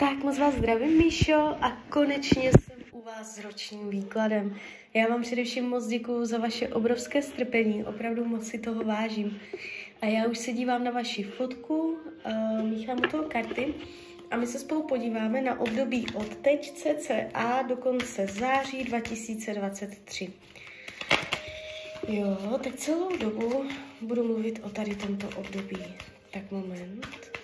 Tak moc vás zdravím, Míšo, a konečně jsem u vás s ročním výkladem. Já vám především moc děkuju za vaše obrovské strpení, opravdu moc si toho vážím. A já už se dívám na vaši fotku, uh, míchám u toho karty a my se spolu podíváme na období od teď cca do konce září 2023. Jo, tak celou dobu budu mluvit o tady tomto období. Tak moment.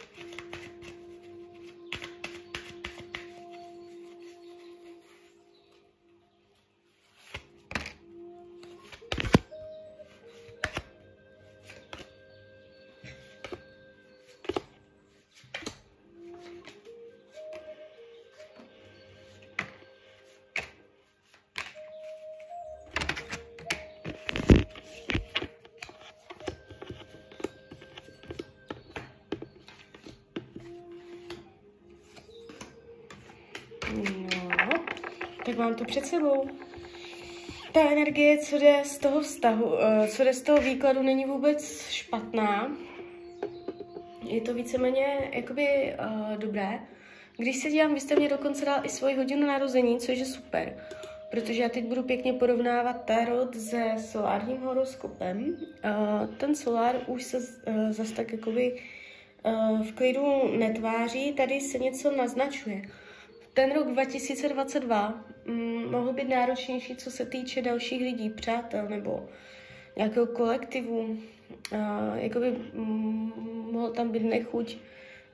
Tak mám to před sebou. Ta energie, co jde z toho vztahu, eh, co jde z toho výkladu, není vůbec špatná. Je to víceméně jakoby uh, dobré. Když se dívám, vy jste mě dokonce dal i svoji hodinu narození, což je super. Protože já teď budu pěkně porovnávat tarot se solárním horoskopem. Uh, ten solár už se uh, zase tak jakoby uh, v klidu netváří, tady se něco naznačuje ten rok 2022 mm, mohl být náročnější, co se týče dalších lidí, přátel nebo nějakého kolektivu. Uh, jakoby mm, mohl tam být nechuť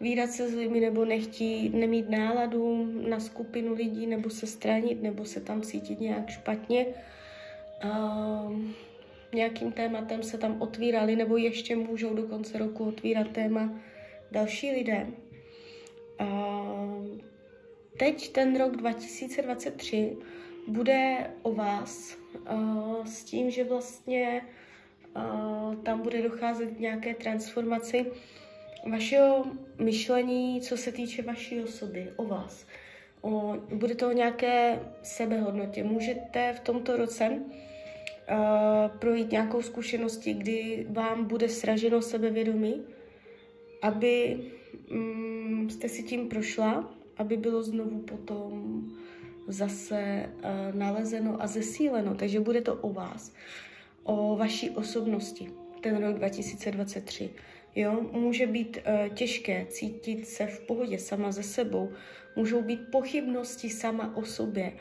výdat se s lidmi nebo nechtí, nemít náladu na skupinu lidí nebo se stranit nebo se tam cítit nějak špatně. Uh, nějakým tématem se tam otvírali nebo ještě můžou do konce roku otvírat téma další lidé. Uh, teď ten rok 2023 bude o vás uh, s tím, že vlastně uh, tam bude docházet nějaké transformaci vašeho myšlení, co se týče vaší osoby, o vás. O, bude to o nějaké sebehodnotě. Můžete v tomto roce uh, projít nějakou zkušeností, kdy vám bude sraženo sebevědomí, aby um, jste si tím prošla aby bylo znovu potom zase uh, nalezeno a zesíleno. Takže bude to o vás, o vaší osobnosti, ten rok 2023. Jo, může být uh, těžké cítit se v pohodě sama ze sebou, můžou být pochybnosti sama o sobě,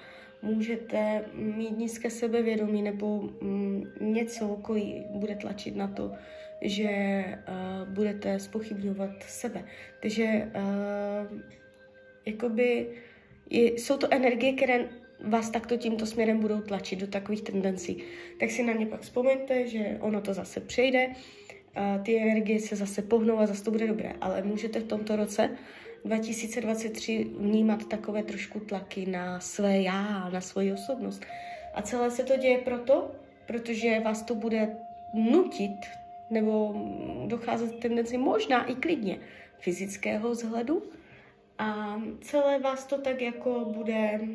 můžete mít nízké sebevědomí nebo mm, něco okolí bude tlačit na to, že uh, budete spochybňovat sebe. Takže uh, jakoby jsou to energie, které vás takto tímto směrem budou tlačit do takových tendencí. Tak si na ně pak vzpomeňte, že ono to zase přejde, a ty energie se zase pohnou a zase to bude dobré. Ale můžete v tomto roce 2023 vnímat takové trošku tlaky na své já, na svoji osobnost. A celé se to děje proto, protože vás to bude nutit nebo docházet tendenci možná i klidně fyzického vzhledu, a celé vás to tak jako bude uh,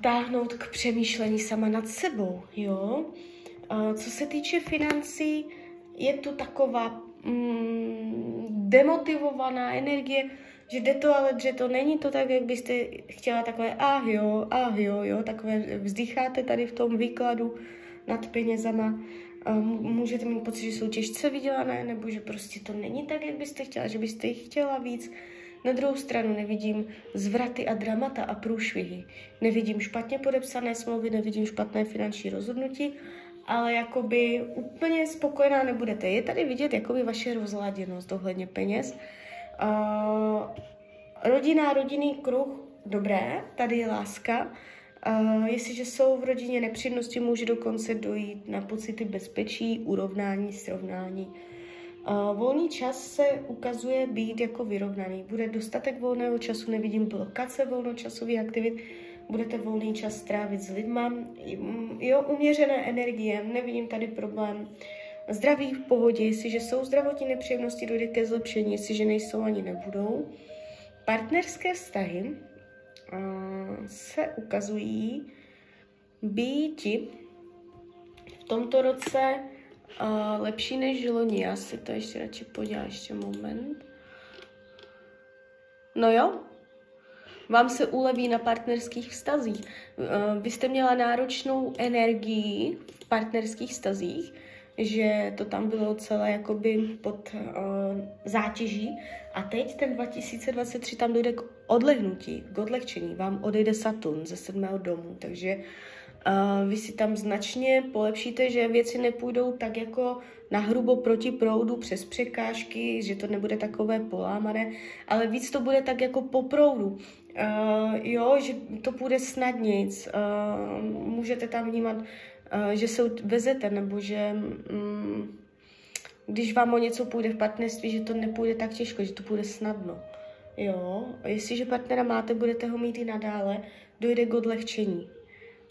táhnout k přemýšlení sama nad sebou, jo. Uh, co se týče financí, je tu taková mm, demotivovaná energie, že jde to, ale že to není to tak, jak byste chtěla takové ah jo, ah jo, jo, takové vzdycháte tady v tom výkladu nad penězama můžete mít pocit, že jsou těžce vydělané, nebo že prostě to není tak, jak byste chtěla, že byste jich chtěla víc. Na druhou stranu nevidím zvraty a dramata a průšvihy. Nevidím špatně podepsané smlouvy, nevidím špatné finanční rozhodnutí, ale jakoby úplně spokojená nebudete. Je tady vidět jakoby vaše rozladěnost ohledně peněz. Uh, rodina, rodinný kruh, dobré, tady je láska, Uh, jestliže jsou v rodině nepříjemnosti, může dokonce dojít na pocity bezpečí, urovnání, srovnání. Uh, volný čas se ukazuje být jako vyrovnaný. Bude dostatek volného času, nevidím blokace volnočasových aktivit, budete volný čas strávit s lidma, jo, uměřené energie, nevidím tady problém. Zdraví v pohodě, jestliže jsou zdravotní nepříjemnosti, dojde ke zlepšení, jestliže nejsou, ani nebudou. Partnerské vztahy, se ukazují být v tomto roce uh, lepší než loni. Já si to ještě radši podívám, ještě moment. No jo, vám se uleví na partnerských vztazích. Eh, vy jste měla náročnou energii v partnerských vztazích, že to tam bylo celé jakoby pod uh, zátěží a teď ten 2023 tam dojde k odlehnutí, k odlehčení. Vám odejde Saturn ze sedmého domu, takže uh, vy si tam značně polepšíte, že věci nepůjdou tak jako na hrubo proti proudu přes překážky, že to nebude takové polámané, ale víc to bude tak jako po proudu. Uh, jo, že to půjde snadnějc. Uh, můžete tam vnímat Eh, že se vezete, nebo že mm, když vám o něco půjde v partnerství, že to nepůjde tak těžko, že to půjde snadno. Jo, jestliže partnera máte, budete ho mít i nadále, dojde k odlehčení.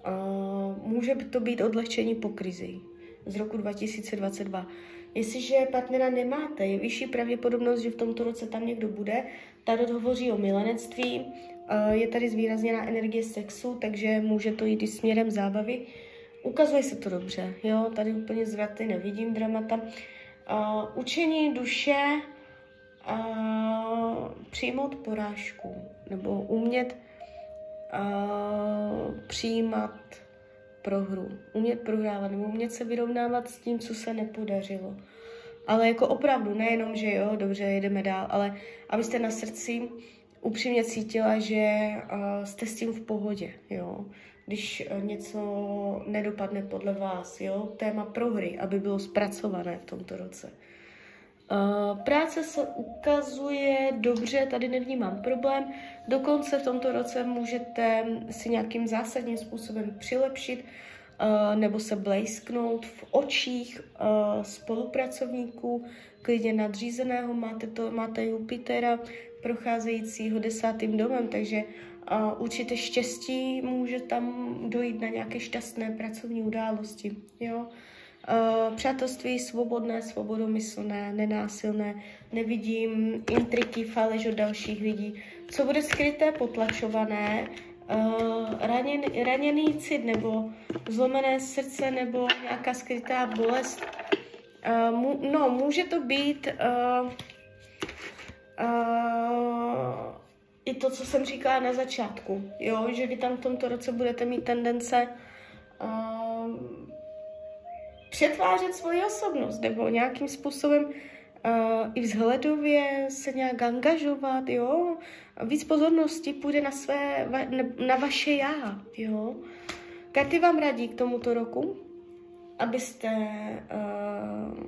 Uh, může to být odlehčení po krizi z roku 2022. Jestliže partnera nemáte, je vyšší pravděpodobnost, že v tomto roce tam někdo bude. Tarot hovoří o milenectví, uh, je tady zvýrazněná energie sexu, takže může to jít i směrem zábavy. Ukazuje se to dobře, jo, tady úplně zvraty nevidím dramata. Uh, učení duše, uh, přijmout porážku, nebo umět uh, přijímat prohru, umět prohrávat, nebo umět se vyrovnávat s tím, co se nepodařilo. Ale jako opravdu, nejenom, že jo, dobře, jedeme dál, ale abyste na srdci upřímně cítila, že jste s tím v pohodě, jo když eh, něco nedopadne podle vás, jo, téma prohry, aby bylo zpracované v tomto roce. Uh, práce se ukazuje dobře, tady nevnímám problém. Dokonce v tomto roce můžete si nějakým zásadním způsobem přilepšit uh, nebo se blejsknout v očích uh, spolupracovníků, klidně nadřízeného. Máte, to, máte Jupitera procházejícího desátým domem, takže určitě štěstí může tam dojít na nějaké šťastné pracovní události. Jo? Uh, přátelství svobodné, svobodomyslné, nenásilné, nevidím intriky, faleš od dalších lidí. Co bude skryté, potlačované, uh, raněn, raněný cit nebo zlomené srdce nebo nějaká skrytá bolest. Mu, no, může to být uh, uh, i to, co jsem říkala na začátku, jo, že vy tam v tomto roce budete mít tendence uh, přetvářet svoji osobnost nebo nějakým způsobem uh, i vzhledově se nějak angažovat, jo. Víc pozornosti půjde na, své, na vaše já, jo. Karty vám radí k tomuto roku, abyste uh,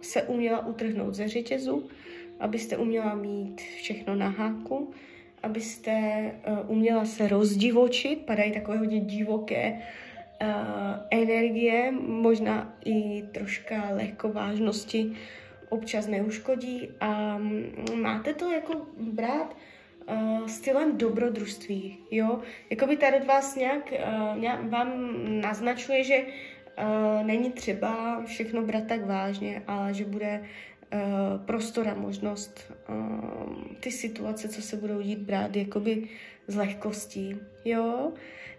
se uměla utrhnout ze řetězu, abyste uměla mít všechno na háku, abyste uh, uměla se rozdivočit, padají takové hodně divoké energie, možná i troška lehkovážnosti občas neuškodí a um, máte to jako brát uh, stylem dobrodružství, jo? Jakoby tady od vás nějak, uh, nějak vám naznačuje, že uh, není třeba všechno brát tak vážně, ale že bude Eh, prostor a možnost uh, ty situace, co se budou dít, brát jakoby s lehkostí, jo?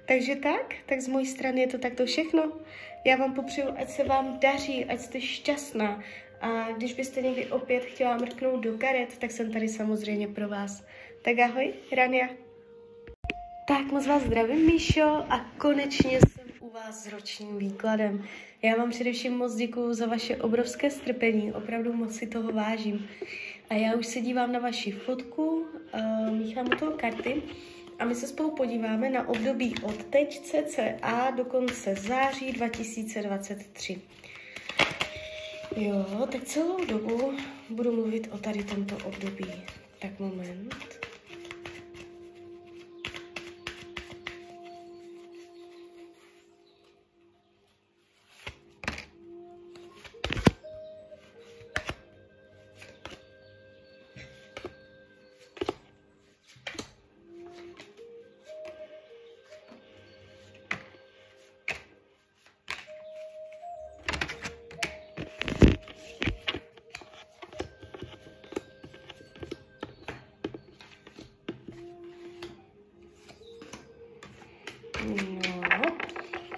Takže tak, tak z mojí strany je to takto všechno. Já vám popřeju, ať se vám daří, ať jste šťastná. A když byste někdy opět chtěla mrknout do karet, tak jsem tady samozřejmě pro vás. Tak ahoj, Rania. Tak moc vás zdravím, Míšo, a konečně jsem u vás s ročním výkladem. Já vám především moc děkuju za vaše obrovské strpení, opravdu moc si toho vážím. A já už se dívám na vaši fotku, uh, míchám u toho karty a my se spolu podíváme na období od teď cca do konce září 2023. Jo, teď celou dobu budu mluvit o tady tomto období. Tak moment.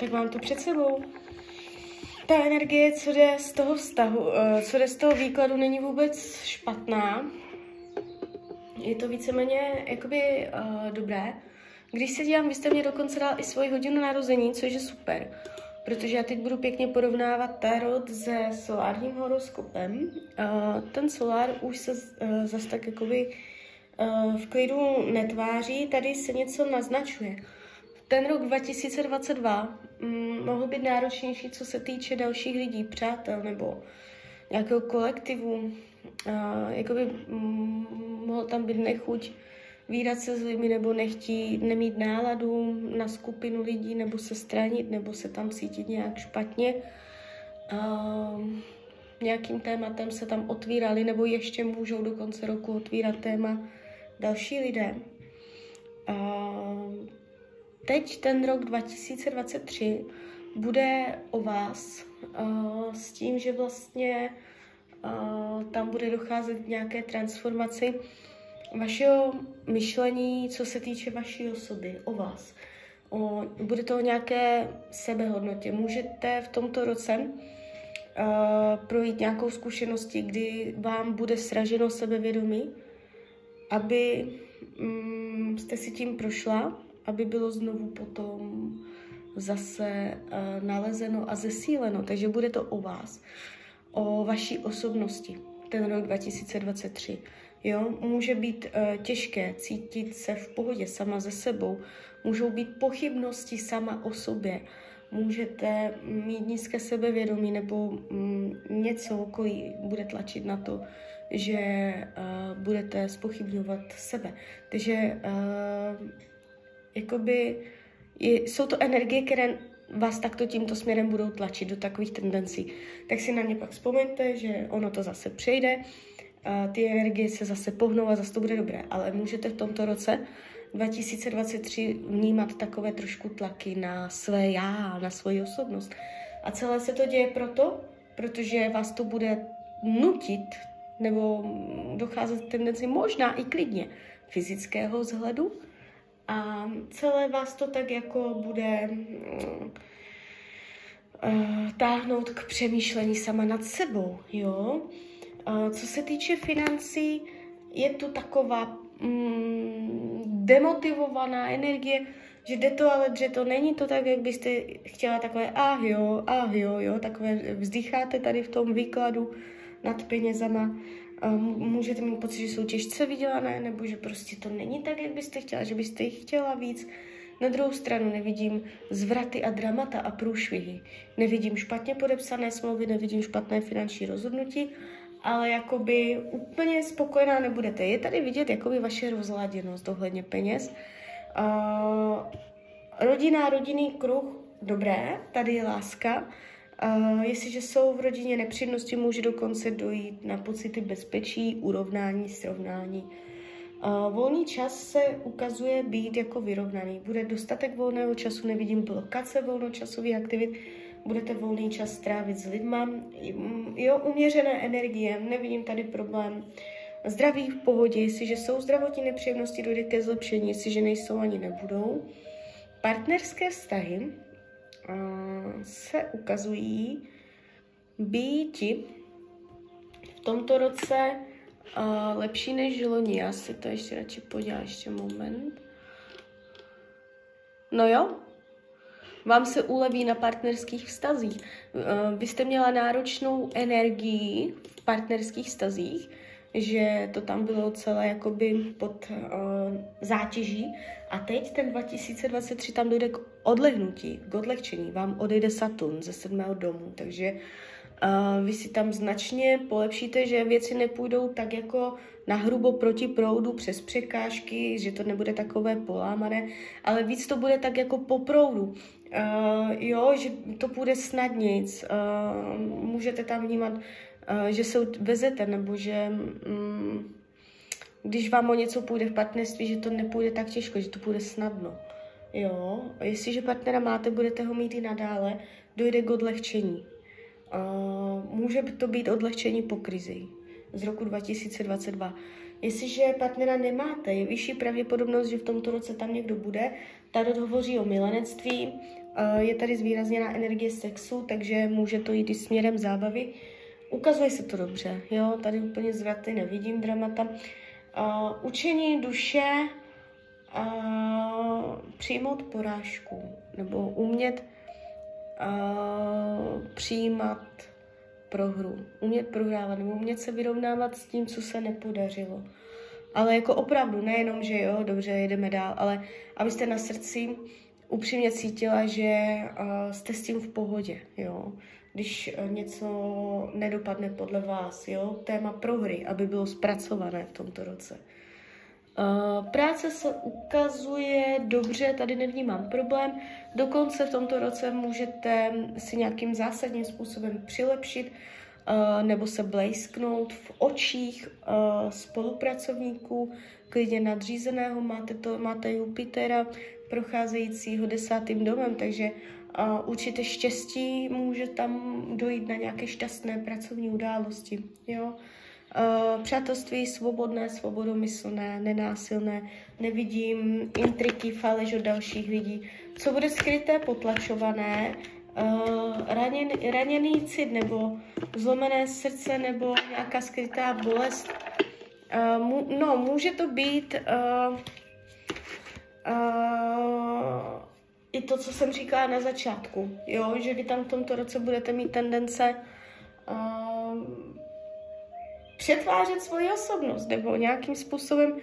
Tak mám to před sebou. Ta energie, co jde z toho vztahu, eh, co jde z toho výkladu, není vůbec špatná. je to víceméně jakoby uh, dobré. Když se dívám, vy jste mě dokonce dal i svoji hodinu narození, což je super, protože já teď budu pěkně porovnávat tarot se solárním horoskopem. Uh, ten solár už se uh, zas tak jakoby uh, v klidu netváří, tady se něco naznačuje. Ten rok 2022 mm, mohl být náročnější, co se týče dalších lidí, přátel nebo nějakého kolektivu. Uh, jakoby mm, mohl tam být nechuť výdat se s lidmi nebo nechtí nemít náladu na skupinu lidí nebo se stranit nebo se tam cítit nějak špatně. Uh, nějakým tématem se tam otvírali nebo ještě můžou do konce roku otvírat téma další lidé. Uh, teď ten rok 2023 bude o vás uh, s tím, že vlastně uh, tam bude docházet nějaké transformaci vašeho myšlení, co se týče vaší osoby, o vás. O, bude to o nějaké sebehodnotě. Můžete v tomto roce uh, projít nějakou zkušeností, kdy vám bude sraženo sebevědomí, aby um, jste si tím prošla, aby bylo znovu potom zase uh, nalezeno a zesíleno. Takže bude to o vás, o vaší osobnosti, ten rok 2023. Jo, může být uh, těžké cítit se v pohodě sama ze sebou, můžou být pochybnosti sama o sobě, můžete mít nízké sebevědomí nebo mm, něco okolí bude tlačit na to, že uh, budete spochybňovat sebe. Takže uh, jakoby je, jsou to energie, které vás takto tímto směrem budou tlačit do takových tendencí. Tak si na ně pak vzpomeňte, že ono to zase přejde, a ty energie se zase pohnou a zase to bude dobré. Ale můžete v tomto roce 2023 vnímat takové trošku tlaky na své já, na svoji osobnost. A celé se to děje proto, protože vás to bude nutit nebo docházet tendenci možná i klidně fyzického vzhledu, a celé vás to tak jako bude uh, táhnout k přemýšlení sama nad sebou, jo. Co se týče financí, je tu taková mm, demotivovaná energie, že jde to, ale že to není to tak, jak byste chtěla takové ah jo, ah jo, jo, takové vzdycháte tady v tom výkladu nad penězama můžete mít pocit, že jsou těžce vydělané, nebo že prostě to není tak, jak byste chtěla, že byste jich chtěla víc. Na druhou stranu nevidím zvraty a dramata a průšvihy. Nevidím špatně podepsané smlouvy, nevidím špatné finanční rozhodnutí, ale jakoby úplně spokojená nebudete. Je tady vidět jakoby vaše rozladěnost ohledně peněz. Uh, rodina, rodinný kruh, dobré, tady je láska, Uh, jestliže jsou v rodině nepříjemnosti, může dokonce dojít na pocity bezpečí, urovnání, srovnání. Uh, volný čas se ukazuje být jako vyrovnaný. Bude dostatek volného času, nevidím blokace volnočasových aktivit, budete volný čas strávit s lidma. Jo, uměřené energie, nevidím tady problém. Zdraví v pohodě, jestliže jsou zdravotní nepříjemnosti, dojde ke zlepšení, jestliže nejsou, ani nebudou. Partnerské vztahy, se ukazují být v tomto roce uh, lepší než loni. Já si to ještě radši podívám, ještě moment. No jo, vám se uleví na partnerských vztazích. Uh, vy jste měla náročnou energii v partnerských vztazích, že to tam bylo celé jakoby pod uh, zátěží a teď ten 2023 tam dojde k odlehnutí, k odlehčení. Vám odejde Saturn ze sedmého domu, takže uh, vy si tam značně polepšíte, že věci nepůjdou tak jako na hrubo proti proudu přes překážky, že to nebude takové polámané, ale víc to bude tak jako po proudu. Uh, jo, že to půjde snadnějc. Uh, můžete tam vnímat že se vezete, nebo že mm, když vám o něco půjde v partnerství, že to nepůjde tak těžko, že to půjde snadno. Jo, jestliže partnera máte, budete ho mít i nadále, dojde k odlehčení. Uh, může to být odlehčení po krizi z roku 2022. Jestliže partnera nemáte, je vyšší pravděpodobnost, že v tomto roce tam někdo bude. Tarot hovoří o milenectví, uh, je tady zvýrazněná energie sexu, takže může to jít i směrem zábavy. Ukazuje se to dobře, jo, tady úplně zvraty nevidím dramata. Uh, učení duše uh, přijmout porážku nebo umět uh, přijímat prohru, umět prohrávat nebo umět se vyrovnávat s tím, co se nepodařilo. Ale jako opravdu, nejenom, že jo, dobře, jedeme dál, ale abyste na srdci upřímně cítila, že uh, jste s tím v pohodě, jo. Když uh, něco nedopadne podle vás, jo. Téma prohry, aby bylo zpracované v tomto roce. Uh, práce se ukazuje dobře, tady nevnímám problém. Dokonce v tomto roce můžete si nějakým zásadním způsobem přilepšit uh, nebo se blejsknout v očích uh, spolupracovníků, klidně nadřízeného. Máte, to, máte Jupitera procházejícího desátým domem, takže určitě štěstí může tam dojít na nějaké šťastné pracovní události. Jo? Uh, přátelství svobodné, svobodomyslné, nenásilné, nevidím intriky, faleš od dalších lidí. Co bude skryté, potlačované, uh, raněn, raněný cit nebo zlomené srdce nebo nějaká skrytá bolest. Mu, no, může to být uh, i to, co jsem říkala na začátku, jo, že vy tam v tomto roce budete mít tendence uh, přetvářet svoji osobnost nebo nějakým způsobem uh,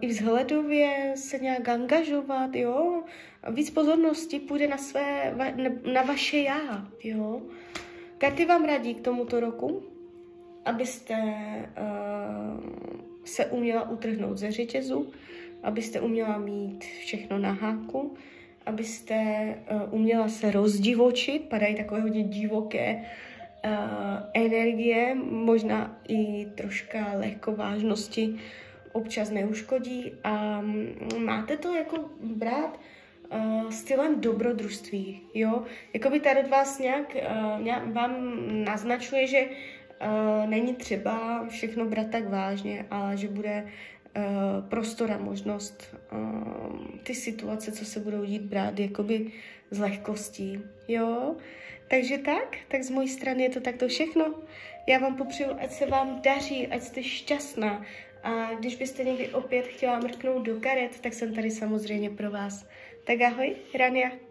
i vzhledově se nějak angažovat, jo. Víc pozornosti půjde na, své, na vaše já, jo. Karty vám radí k tomuto roku, abyste uh, se uměla utrhnout ze řetězu, abyste uměla mít všechno na háku, abyste uh, uměla se rozdivočit, padají takové hodně divoké uh, energie, možná i troška lehkovážnosti občas neuškodí a um, máte to jako brát uh, stylem dobrodružství, jo? Jakoby tady od vás nějak, uh, vám naznačuje, že uh, není třeba všechno brát tak vážně, ale že bude prostor a možnost uh, ty situace, co se budou dít, brát jakoby s lehkostí, jo? Takže tak, tak z mojí strany je to takto všechno. Já vám popřeju, ať se vám daří, ať jste šťastná. A když byste někdy opět chtěla mrknout do karet, tak jsem tady samozřejmě pro vás. Tak ahoj, Rania.